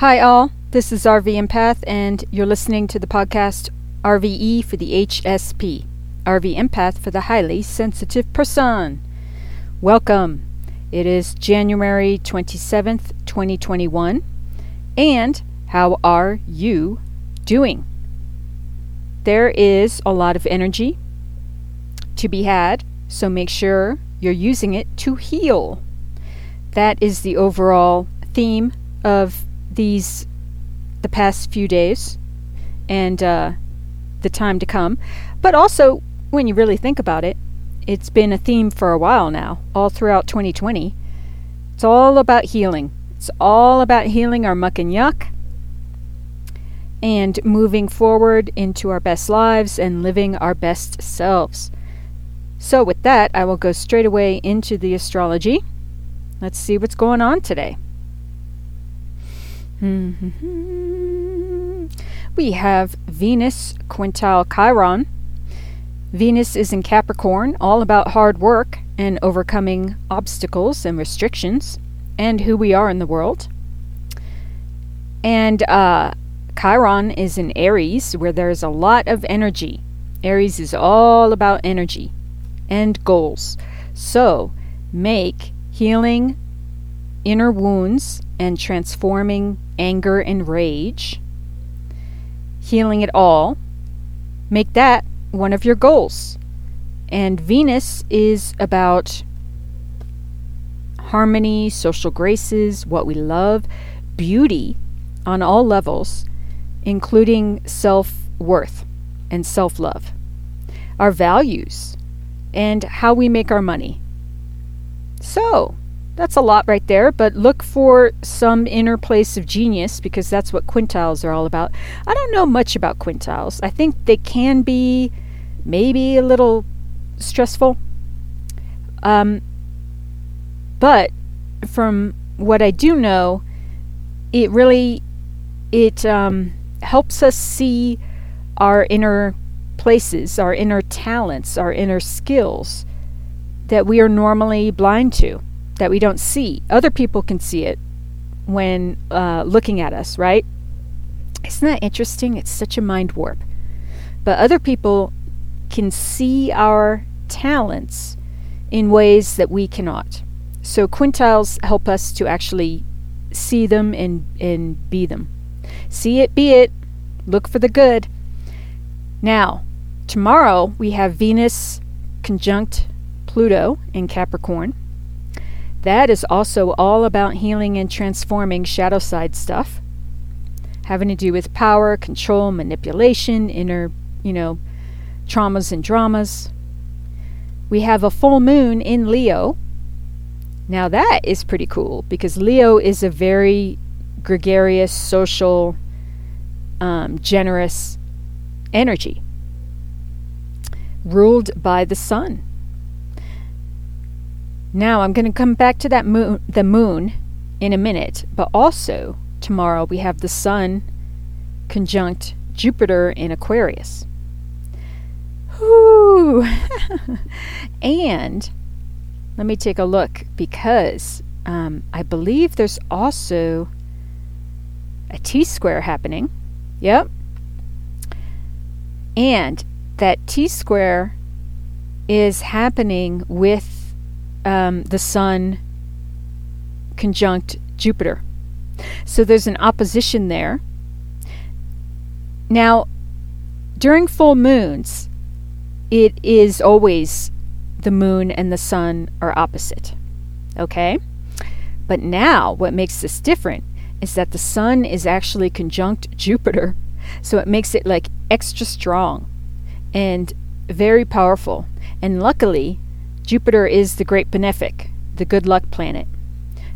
Hi, all. This is RV Empath, and you're listening to the podcast RVE for the HSP, RV Empath for the highly sensitive person. Welcome. It is January 27th, 2021. And how are you doing? There is a lot of energy to be had, so make sure you're using it to heal. That is the overall theme of these the past few days and uh, the time to come. But also, when you really think about it, it's been a theme for a while now, all throughout 2020. It's all about healing. It's all about healing our muck and yuck and moving forward into our best lives and living our best selves. So, with that, I will go straight away into the astrology. Let's see what's going on today. We have Venus quintile Chiron. Venus is in Capricorn, all about hard work and overcoming obstacles and restrictions and who we are in the world. And uh, Chiron is in Aries, where there's a lot of energy. Aries is all about energy and goals. So, make healing inner wounds and transforming anger and rage, healing it all, make that one of your goals. And Venus is about harmony, social graces, what we love, beauty on all levels, including self worth and self love, our values, and how we make our money. So, that's a lot right there, but look for some inner place of genius because that's what quintiles are all about. I don't know much about quintiles. I think they can be maybe a little stressful. Um, but from what I do know, it really it um, helps us see our inner places, our inner talents, our inner skills that we are normally blind to, that we don't see. Other people can see it when uh, looking at us, right? Isn't that interesting? It's such a mind warp. But other people can see our talents in ways that we cannot. So quintiles help us to actually see them and, and be them. See it, be it, look for the good. Now, tomorrow we have Venus conjunct Pluto in Capricorn. That is also all about healing and transforming shadow side stuff, having to do with power, control, manipulation, inner, you know, traumas and dramas. We have a full moon in Leo now that is pretty cool because Leo is a very gregarious, social, um, generous energy ruled by the sun. Now I'm going to come back to that moon, the moon in a minute, but also tomorrow we have the sun conjunct Jupiter in Aquarius. Whoo! and let me take a look because um, I believe there's also a T square happening. Yep. And that T square is happening with um, the Sun conjunct Jupiter. So there's an opposition there. Now, during full moons, it is always the moon and the sun are opposite. Okay? But now, what makes this different is that the sun is actually conjunct Jupiter. So it makes it like extra strong and very powerful. And luckily, Jupiter is the great benefic, the good luck planet.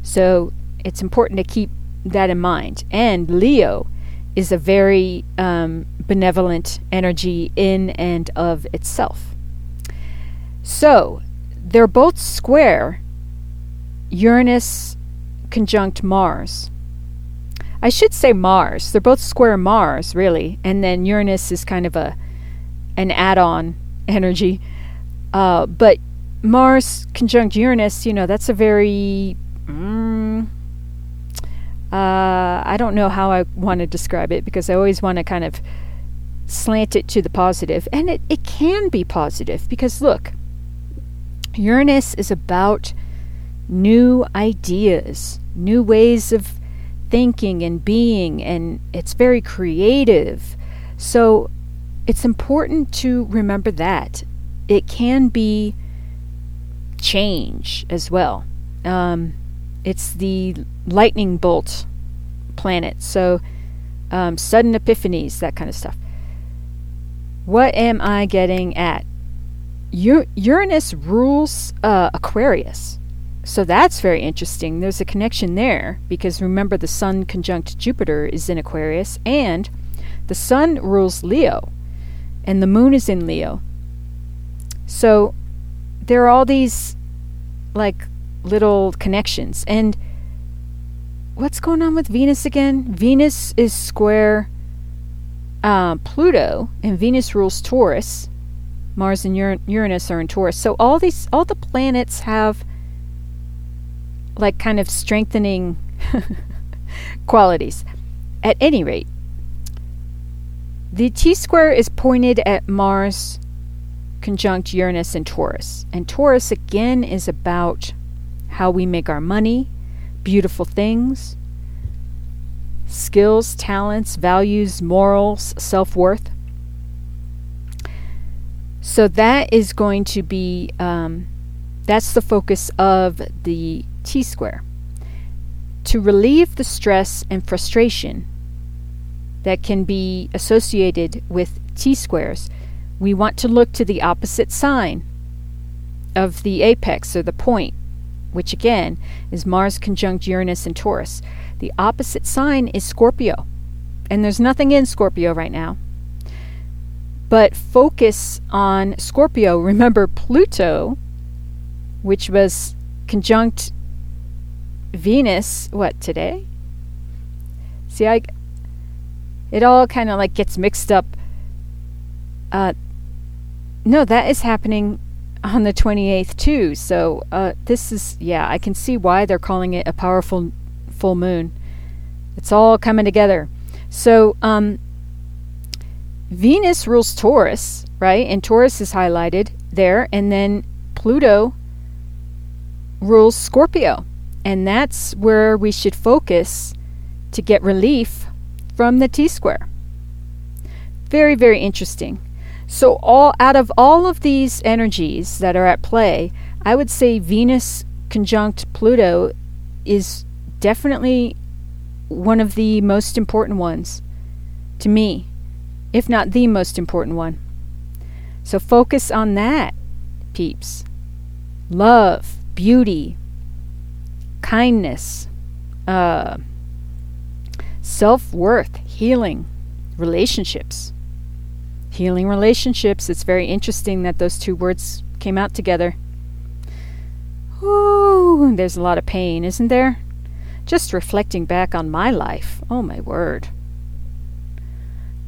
So it's important to keep that in mind. And Leo is a very um, benevolent energy in and of itself. So, they're both square Uranus conjunct Mars. I should say Mars. They're both square Mars, really, and then Uranus is kind of a an add-on energy. Uh, but Mars conjunct Uranus, you know, that's a very mm, Uh, I don't know how I want to describe it because I always want to kind of slant it to the positive. And it, it can be positive because look, Uranus is about new ideas, new ways of thinking and being, and it's very creative. So it's important to remember that. It can be change as well. Um, it's the lightning bolt planet, so um, sudden epiphanies, that kind of stuff. What am I getting at? U- Uranus rules uh, Aquarius. So that's very interesting. There's a connection there because remember, the Sun conjunct Jupiter is in Aquarius, and the Sun rules Leo, and the Moon is in Leo. So there are all these like little connections. And what's going on with Venus again? Venus is square uh, Pluto, and Venus rules Taurus. Mars and Uranus are in Taurus. So all these, all the planets have like kind of strengthening qualities. At any rate, the T square is pointed at Mars conjunct Uranus and Taurus. And Taurus again is about how we make our money, beautiful things, skills, talents, values, morals, self worth. So that is going to be, um, that's the focus of the T square. To relieve the stress and frustration that can be associated with T squares, we want to look to the opposite sign of the apex or the point which again is Mars conjunct Uranus and Taurus. The opposite sign is Scorpio. And there's nothing in Scorpio right now. But focus on Scorpio. Remember Pluto, which was conjunct Venus, what, today? See, I it all kind of like gets mixed up. Uh, no, that is happening on the 28th too. So uh, this is yeah, I can see why they're calling it a powerful full moon. It's all coming together. So um, Venus rules Taurus, right? And Taurus is highlighted there, and then Pluto rules Scorpio, and that's where we should focus to get relief from the T square. Very very interesting. So all out of all of these energies that are at play, I would say Venus conjunct Pluto is definitely one of the most important ones to me, if not the most important one. So focus on that, peeps. Love, beauty, kindness, uh, self worth, healing, relationships healing relationships. It's very interesting that those two words came out together. Ooh, there's a lot of pain, isn't there? Just reflecting back on my life. Oh, my word.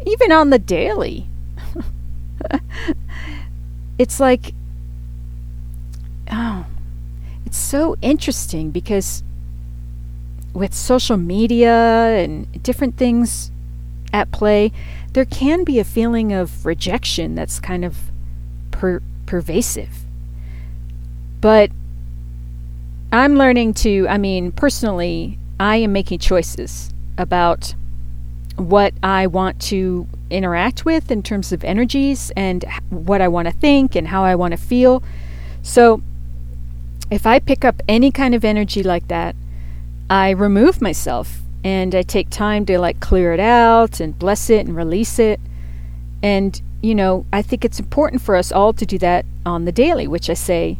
Even on the daily. it's like, oh, it's so interesting because with social media and different things at play, there can be a feeling of rejection that's kind of per- pervasive. But I'm learning to, I mean, personally, I am making choices about what I want to interact with in terms of energies and what I want to think and how I want to feel. So if I pick up any kind of energy like that, I remove myself and I take time to like clear it out and bless it and release it. And, you know, I think it's important for us all to do that on the daily, which I say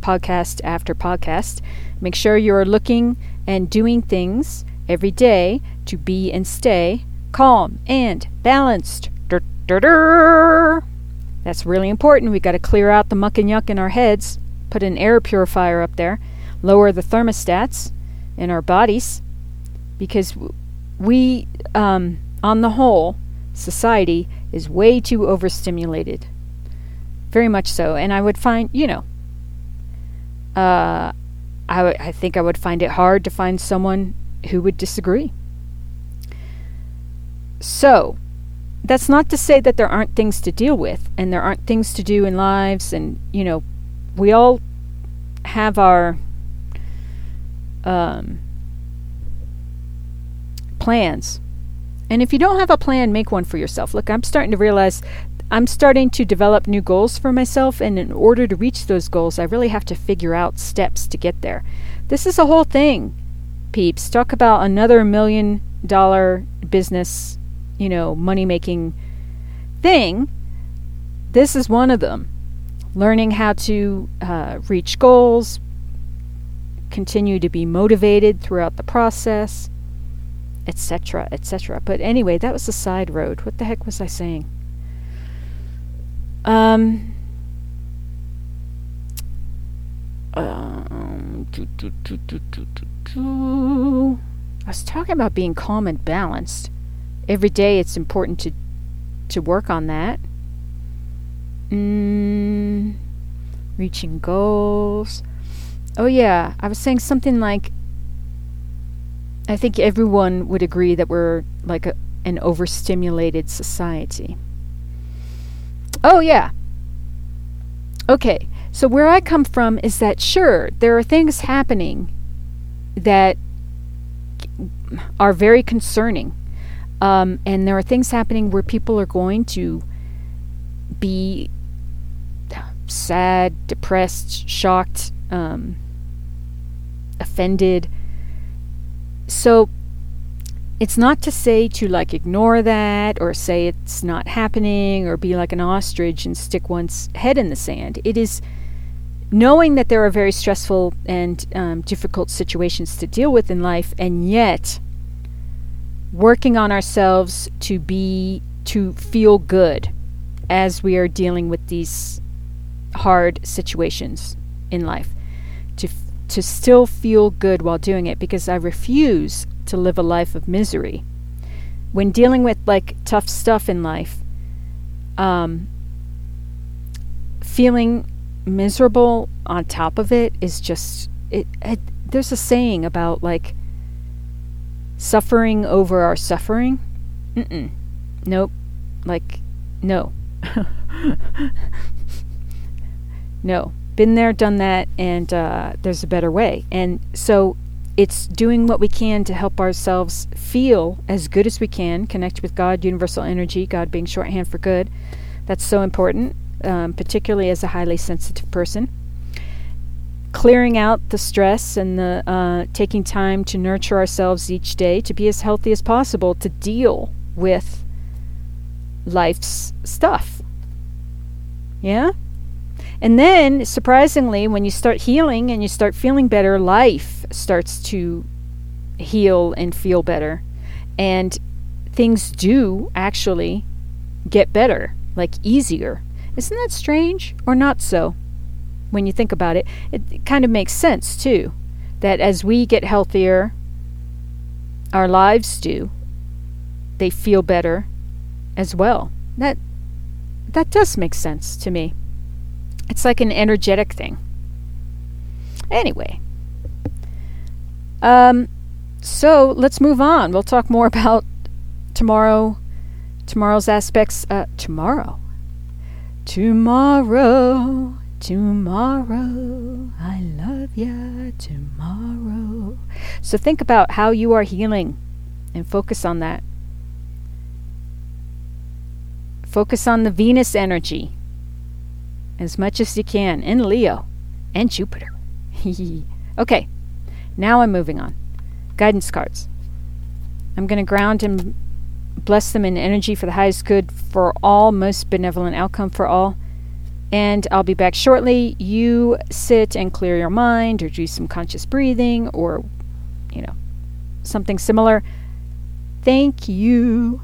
podcast after podcast. Make sure you're looking and doing things every day to be and stay calm and balanced. Dur, dur, dur. That's really important. We've got to clear out the muck and yuck in our heads, put an air purifier up there, lower the thermostats in our bodies because we, um, on the whole, society is way too overstimulated. Very much so. And I would find, you know, uh, I, w- I think I would find it hard to find someone who would disagree? So, that's not to say that there aren't things to deal with and there aren't things to do in lives and you know we all have our um, plans. And if you don't have a plan make one for yourself. Look i'm starting to realize i'm starting to develop new goals for myself and in order to reach those goals i really have to figure out steps to get there. This is a whole thing peeps. Talk about another million dollar business you know, money making thing, this is one of them. Learning how to uh, reach goals, continue to be motivated throughout the process, etc., etc. But anyway, that was the side road. What the heck was I saying? Um. Um, I was talking about being calm and balanced every day it's important to to work on that. Mm, reaching goals. Oh yeah, I was saying something like I think everyone would agree that we're like a, an overstimulated society. Oh yeah. Okay. So where I come from is that sure, there are things happening that are very concerning um, and there are things happening where people are going to be sad, depressed, shocked, um, offended. So it's not to say to like ignore that or say it's not happening or be like an ostrich and stick one's head in the sand. It is knowing that there are very stressful and um, difficult situations to deal with in life, and yet working on ourselves to be to feel good as we are dealing with these hard situations in life to still feel good while doing it because I refuse to live a life of misery when dealing with like tough stuff in life um, feeling miserable on top of it is just it, it there's a saying about like suffering over our suffering. Mm-mm. Nope. Like, no. no. Been there, done that, and uh, there's a better way. And so it's doing what we can to help ourselves feel as good as we can, connect with God, universal energy, God being shorthand for good. That's so important, um, particularly as a highly sensitive person clearing out the stress and the uh, taking time to nurture ourselves each day to be as healthy as possible to deal with life's stuff. Yeah? And then, surprisingly, when you start healing and you start feeling better, life starts to heal and feel better. And things do actually get better, like easier. Isn't that strange or not so? when you think about it, it, kind of makes sense too. That as we get healthier, our lives do. They feel better as well. That that does make sense to me. It's like an energetic thing. Anyway, um, so let's move on. We'll talk more about tomorrow, tomorrow's aspects. Uh, tomorrow, tomorrow. Tomorrow, I love ya. Tomorrow. So think about how you are healing and focus on that. Focus on the Venus energy as much as you can in Leo and Jupiter. okay, now I'm moving on. Guidance cards. I'm going to ground and bless them in energy for the highest good for all, most benevolent outcome for all and I'll be back shortly. You sit and clear your mind or do some conscious breathing or, you know, something similar. Thank you.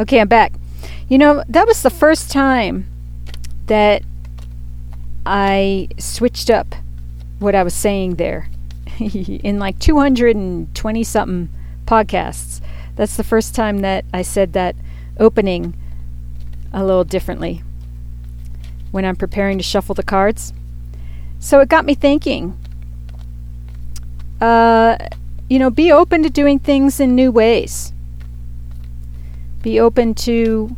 Okay, I'm back. You know, that was the first time that I switched up what I was saying there in like 220 something podcasts. That's the first time that I said that opening a little differently when I'm preparing to shuffle the cards. So it got me thinking. Uh, you know, be open to doing things in new ways. Be open to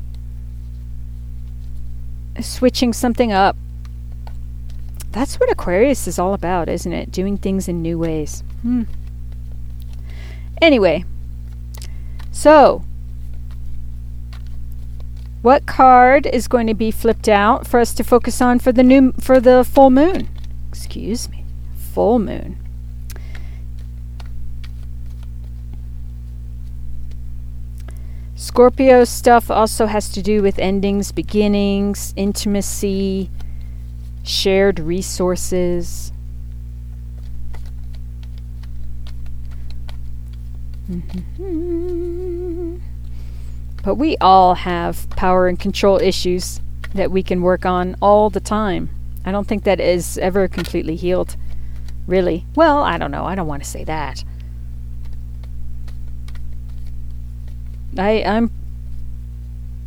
switching something up. That's what Aquarius is all about, isn't it? Doing things in new ways. Hmm. Anyway, so what card is going to be flipped out for us to focus on for the new for the full moon? Excuse me. Full moon. Scorpio stuff also has to do with endings, beginnings, intimacy, shared resources. But we all have power and control issues that we can work on all the time. I don't think that is ever completely healed. Really. Well, I don't know. I don't want to say that. I I'm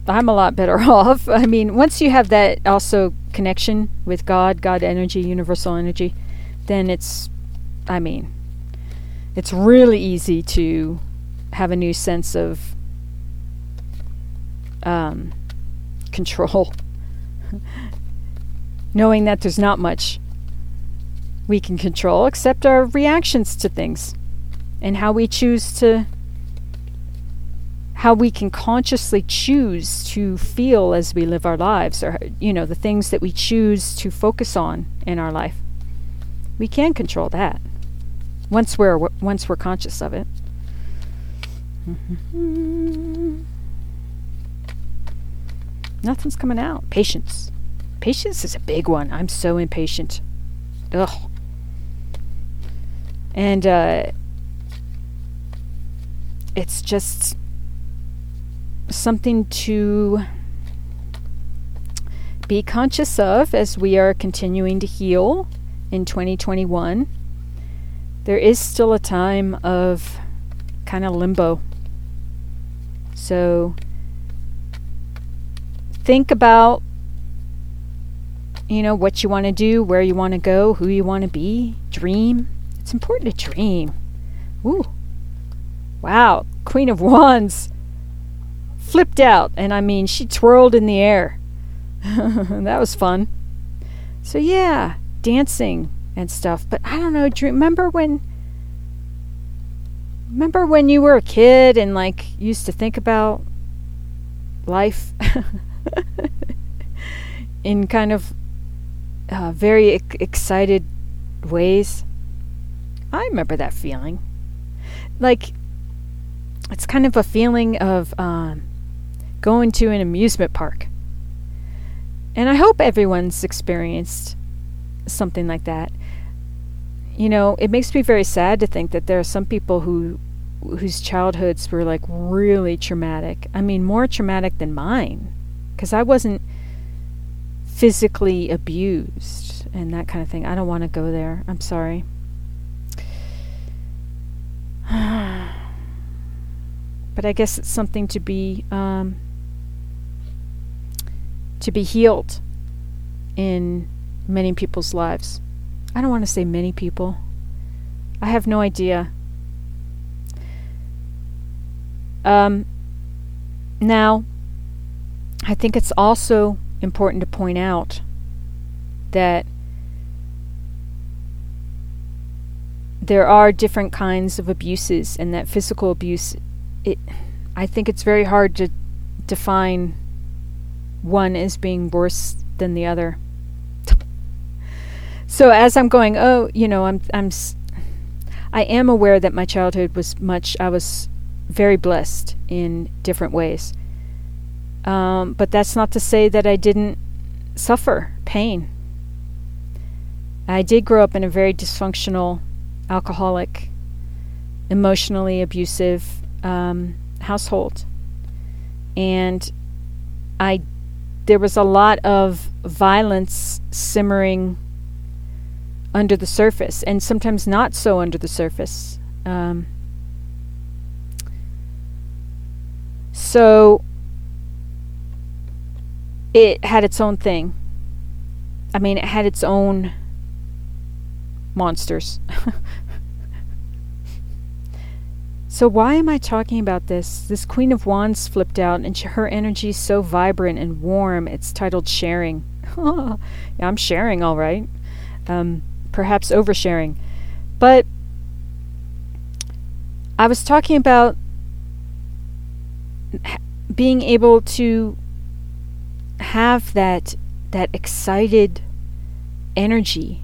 I'm a lot better off. I mean, once you have that also connection with God, God energy, universal energy, then it's I mean, it's really easy to have a new sense of um, control, knowing that there's not much we can control except our reactions to things and how we choose to how we can consciously choose to feel as we live our lives or you know the things that we choose to focus on in our life. We can control that once we're once we're conscious of it. Nothing's coming out. Patience. Patience is a big one. I'm so impatient. Ugh. And uh it's just something to be conscious of as we are continuing to heal in 2021. There is still a time of kind of limbo. So think about you know what you want to do, where you want to go, who you want to be, dream. It's important to dream. Ooh. Wow, Queen of Wands flipped out, and I mean, she twirled in the air. that was fun. So, yeah, dancing and stuff. But I don't know, do you remember when. Remember when you were a kid and, like, used to think about life in kind of uh, very excited ways? I remember that feeling. Like, it's kind of a feeling of um, going to an amusement park. And I hope everyone's experienced something like that. You know, it makes me very sad to think that there are some people who whose childhoods were like really traumatic. I mean, more traumatic than mine because I wasn't physically abused and that kind of thing. I don't want to go there. I'm sorry. but I guess it's something to be um, to be healed in many people's lives. I don't want to say many people. I have no idea. Um, now, I think it's also important to point out that there are different kinds of abuses, and that physical abuse, it, I think it's very hard to define one is being worse than the other. so as I'm going, oh, you know, I'm I'm I am aware that my childhood was much I was very blessed in different ways. Um, but that's not to say that I didn't suffer pain. I did grow up in a very dysfunctional, alcoholic, emotionally abusive um, household. and I there was a lot of violence simmering under the surface, and sometimes not so under the surface. Um, so it had its own thing. I mean, it had its own monsters. so, why am I talking about this? This Queen of Wands flipped out, and her energy is so vibrant and warm. It's titled Sharing. yeah, I'm sharing, all right. Um, perhaps oversharing. But I was talking about being able to have that that excited energy.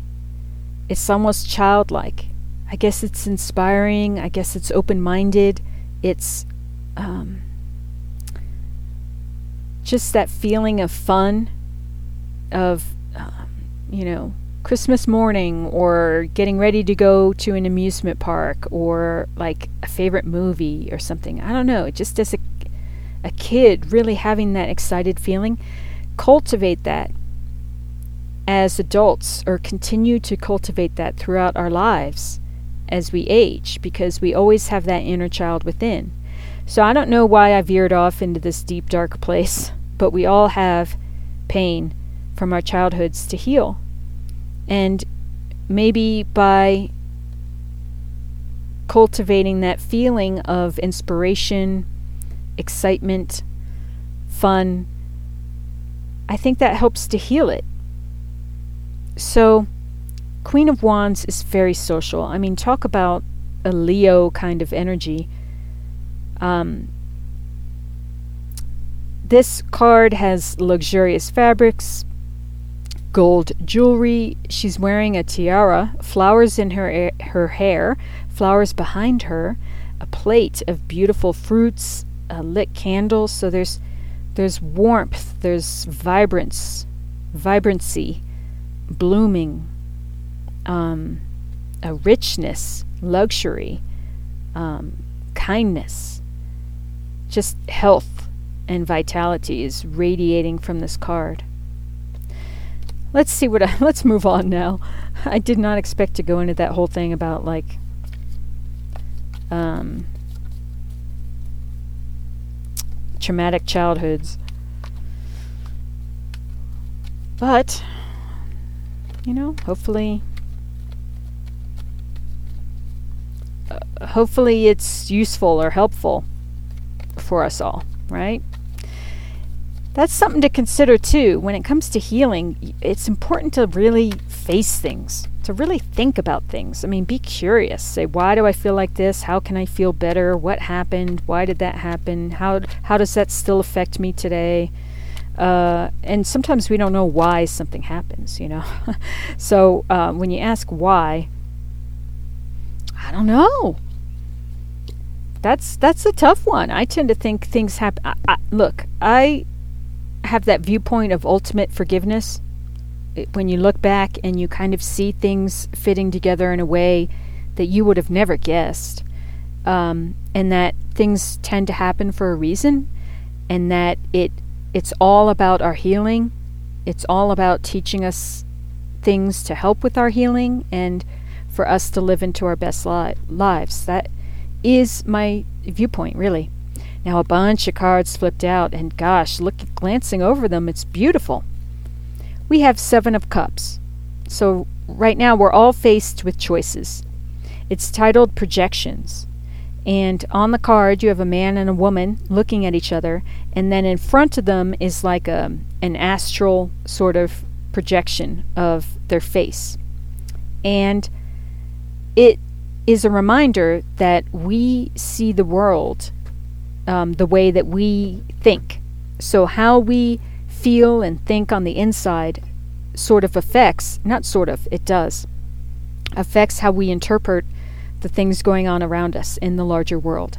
It's almost childlike. I guess it's inspiring. I guess it's open-minded. It's um, just that feeling of fun, of um, you know, Christmas morning or getting ready to go to an amusement park or like a favorite movie or something. I don't know. Just as a, a kid, really having that excited feeling, cultivate that as adults or continue to cultivate that throughout our lives as we age because we always have that inner child within. So I don't know why I veered off into this deep, dark place, but we all have pain from our childhoods to heal. And maybe by cultivating that feeling of inspiration, excitement, fun, I think that helps to heal it. So, Queen of Wands is very social. I mean, talk about a Leo kind of energy. Um, this card has luxurious fabrics, gold jewelry. She's wearing a tiara, flowers in her her hair, flowers behind her, a plate of beautiful fruits, a lit candle. So there's there's warmth, there's vibrance, vibrancy, blooming, um, a richness, luxury, um, kindness, just health and vitality is radiating from this card. Let's see what I, let's move on now. I did not expect to go into that whole thing about like um, traumatic childhoods. But you know, hopefully uh, hopefully it's useful or helpful for us all, right? that's something to consider too. When it comes to healing, it's important to really face things, to really think about things. I mean, be curious. Say, why do I feel like this? How can I feel better? What happened? Why did that happen? How how does that still affect me today? Uh, and sometimes we don't know why something happens, you know. so uh, when you ask why, I don't know. That's that's a tough one. I tend to think things happen. look, I have that viewpoint of ultimate forgiveness when you look back and you kind of see things fitting together in a way that you would have never guessed, um, and that things tend to happen for a reason, and that it it's all about our healing. It's all about teaching us things to help with our healing and for us to live into our best li- lives. That is my viewpoint, really. Now a bunch of cards flipped out, and gosh, look glancing over them, it's beautiful. We have Seven of Cups. So right now we're all faced with choices. It's titled Projections. And on the card you have a man and a woman looking at each other, and then in front of them is like a an astral sort of projection of their face. And it is a reminder that we see the world um, the way that we think. So, how we feel and think on the inside sort of affects, not sort of, it does, affects how we interpret the things going on around us in the larger world.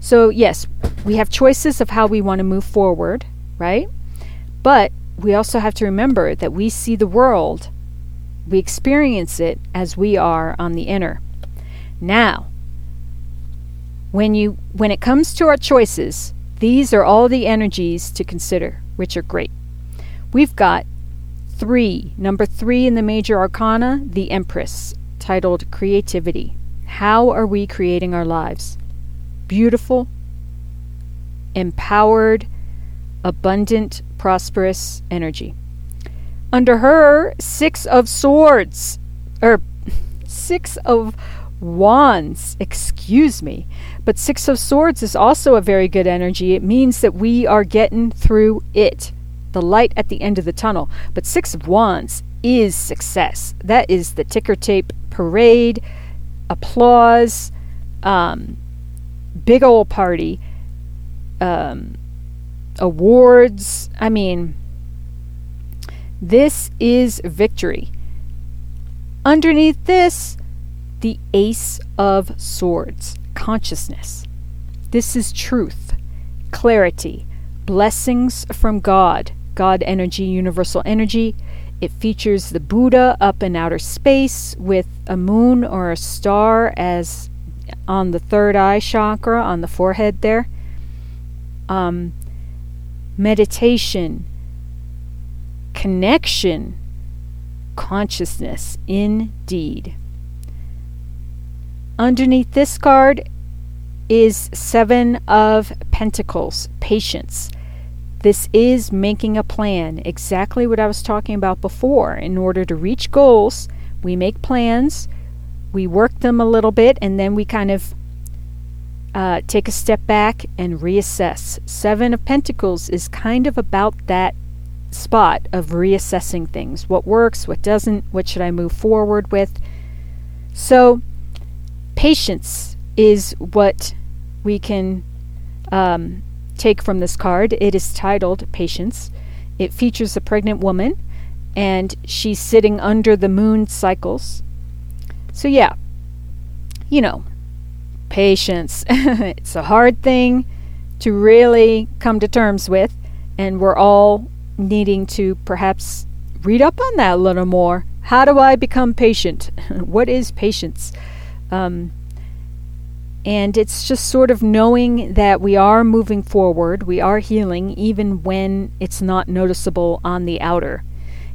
So, yes, we have choices of how we want to move forward, right? But we also have to remember that we see the world, we experience it as we are on the inner. Now, when you when it comes to our choices, These are all the energies to consider, which are great. We've got three, number three in the major arcana, the Empress, titled Creativity. How are we creating our lives? Beautiful, empowered, abundant, prosperous energy. Under her, Six of Swords, or Six of Wands, excuse me. But Six of Swords is also a very good energy. It means that we are getting through it, the light at the end of the tunnel. But Six of Wands is success. That is the ticker tape parade, applause, um, big old party, um, awards. I mean, this is victory. Underneath this, the Ace of Swords, consciousness. This is truth, clarity, blessings from God, God energy, universal energy. It features the Buddha up in outer space with a moon or a star as on the third eye chakra on the forehead there. Um, meditation, connection, consciousness, indeed. Underneath this card is Seven of Pentacles, patience. This is making a plan, exactly what I was talking about before. In order to reach goals, we make plans, we work them a little bit, and then we kind of uh, take a step back and reassess. Seven of Pentacles is kind of about that spot of reassessing things what works, what doesn't, what should I move forward with. So, patience is what we can um, take from this card. It is titled Patience. It features a pregnant woman, and she's sitting under the moon cycles. So, yeah, you know, patience. it's a hard thing to really come to terms with, and we're all needing to perhaps read up on that a little more. How do I become patient? what is patience? Um, and it's just sort of knowing that we are moving forward, we are healing, even when it's not noticeable on the outer.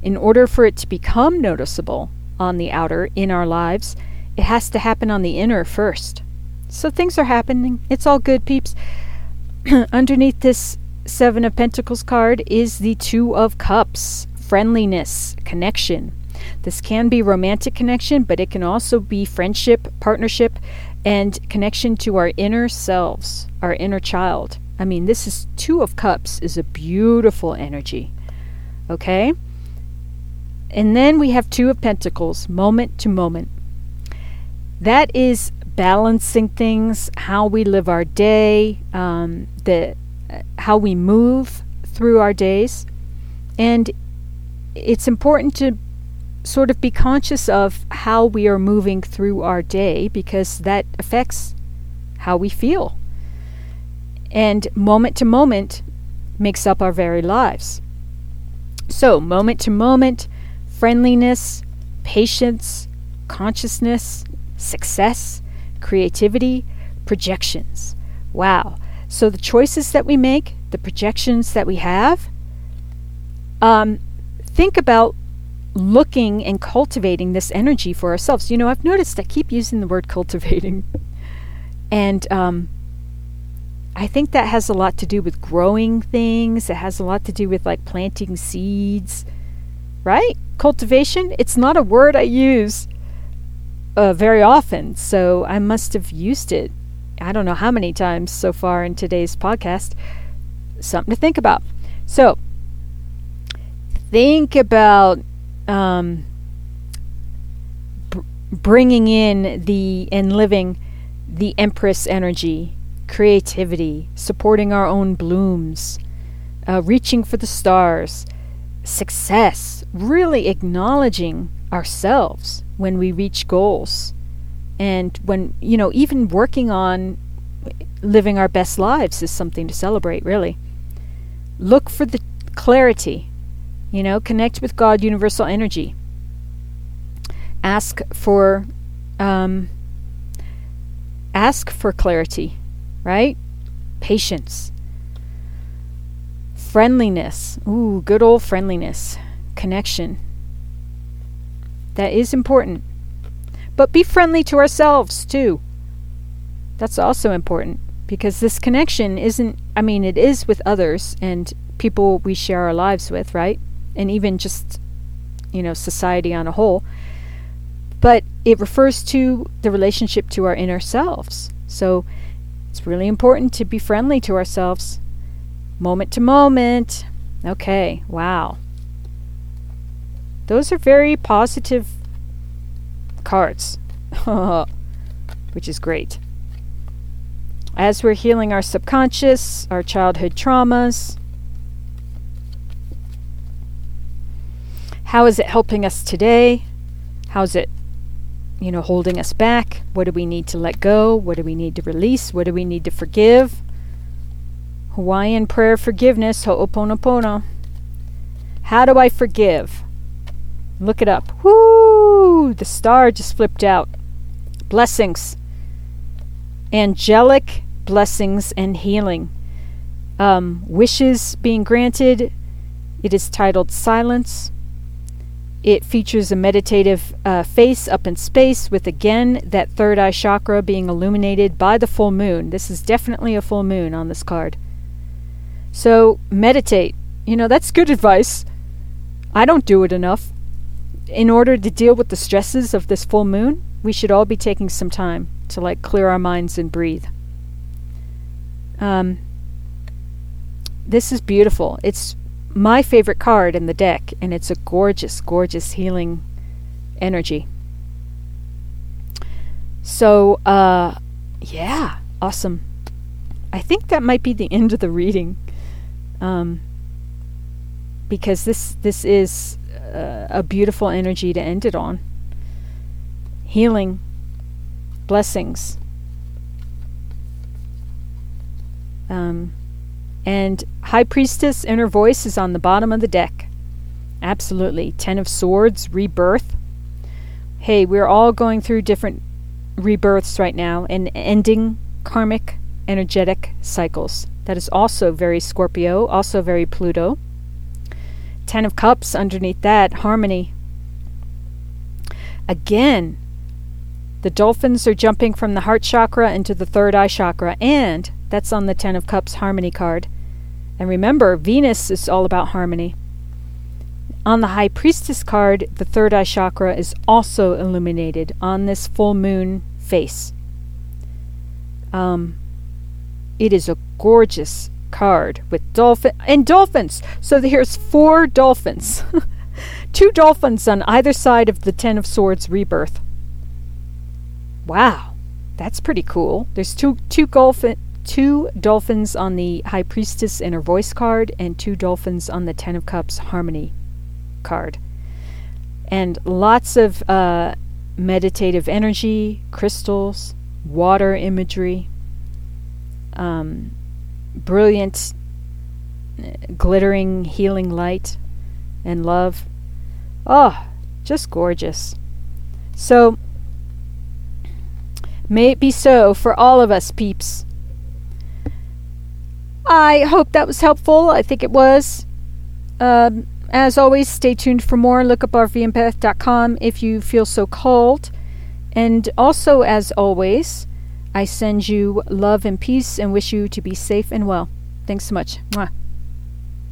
In order for it to become noticeable on the outer in our lives, it has to happen on the inner first. So things are happening. It's all good, peeps. Underneath this Seven of Pentacles card is the Two of Cups friendliness, connection. This can be romantic connection, but it can also be friendship, partnership, and connection to our inner selves, our inner child. I mean, this is Two of Cups is a beautiful energy. Okay? And then we have Two of Pentacles, moment to moment. That is balancing things, how we live our day, um, the how we move through our days, and it's important to sort of be conscious of how we are moving through our day because that affects how we feel. And moment to moment makes up our very lives. So, moment to moment, friendliness, patience, consciousness, success, creativity, projections. Wow. So the choices that we make, the projections that we have, um, think about looking and cultivating this energy for ourselves. You know, I've noticed I keep using the word cultivating. And um, I think that has a lot to do with growing things, it has a lot to do with like planting seeds, right? Cultivation, it's not a word I use uh, very often, so I must have used it. I don't know how many times so far in today's podcast. Something to think about. So, think about um, br- bringing in the and living the Empress energy, creativity, supporting our own blooms, uh, reaching for the stars, success, really acknowledging ourselves when we reach goals and when you know even working on living our best lives is something to celebrate really look for the clarity you know connect with god universal energy ask for um, ask for clarity right patience Friendliness. Ooh, good old friendliness. Connection. That is important. But be friendly to ourselves too. That's also important because this connection isn't, I mean, it is with others and people we share our lives with, right? And even just, you know, society on a whole. But it refers to the relationship to our inner selves. So it's really important to be friendly to ourselves, moment to moment. Okay, wow. Those are very positive cards, which is great. As we're healing our subconscious, our childhood traumas, how is it helping us today? How's it, you know, holding us back? What do we need to let go? What do we need to release? What do we need to forgive? Hawaiian prayer forgiveness, ho'oponopono. How do I forgive? Look it up. The star just flipped out. Blessings. Angelic blessings and healing. Um, wishes being granted. It is titled Silence. It features a meditative uh, face up in space with again that third eye chakra being illuminated by the full moon. This is definitely a full moon on this card. So meditate. You know, that's good advice. I don't do it enough in order to deal with the stresses of this full moon, we should all be taking some time to like clear our minds and breathe. Um, this is beautiful. It's my favorite card in the deck, and it's a gorgeous, gorgeous healing energy. So, uh, yeah, awesome. I think that might be the end of the reading, um, because this this is a beautiful energy to end it on. Healing, blessings. Um, and High Priestess Inner Voice is on the bottom of the deck. Absolutely. Ten of Swords, rebirth. Hey, we're all going through different rebirths right now and ending karmic energetic cycles. That is also very Scorpio, also very Pluto. Ten of Cups underneath that, harmony. Again, the dolphins are jumping from the heart chakra into the third eye chakra, and that's on the Ten of Cups harmony card. And remember, Venus is all about harmony. On the High Priestess card, the third eye chakra is also illuminated on this full moon face. Um, it is a gorgeous card with dolphin and dolphins. So here's four dolphins. Two dolphins on either side of the 10 of swords rebirth. Wow. That's pretty cool. There's two two dolphin two dolphins on the high priestess inner voice card and two dolphins on the 10 of cups harmony card. And lots of uh, meditative energy, crystals, water imagery, um, brilliant, glittering, healing light and love. Oh, just gorgeous. So, may it be so for all of us, peeps. I hope that was helpful. I think it was. Um, as always, stay tuned for more. Look up rvempath.com if you feel so called. And also, as always, I send you love and peace and wish you to be safe and well. Thanks so much. Mwah.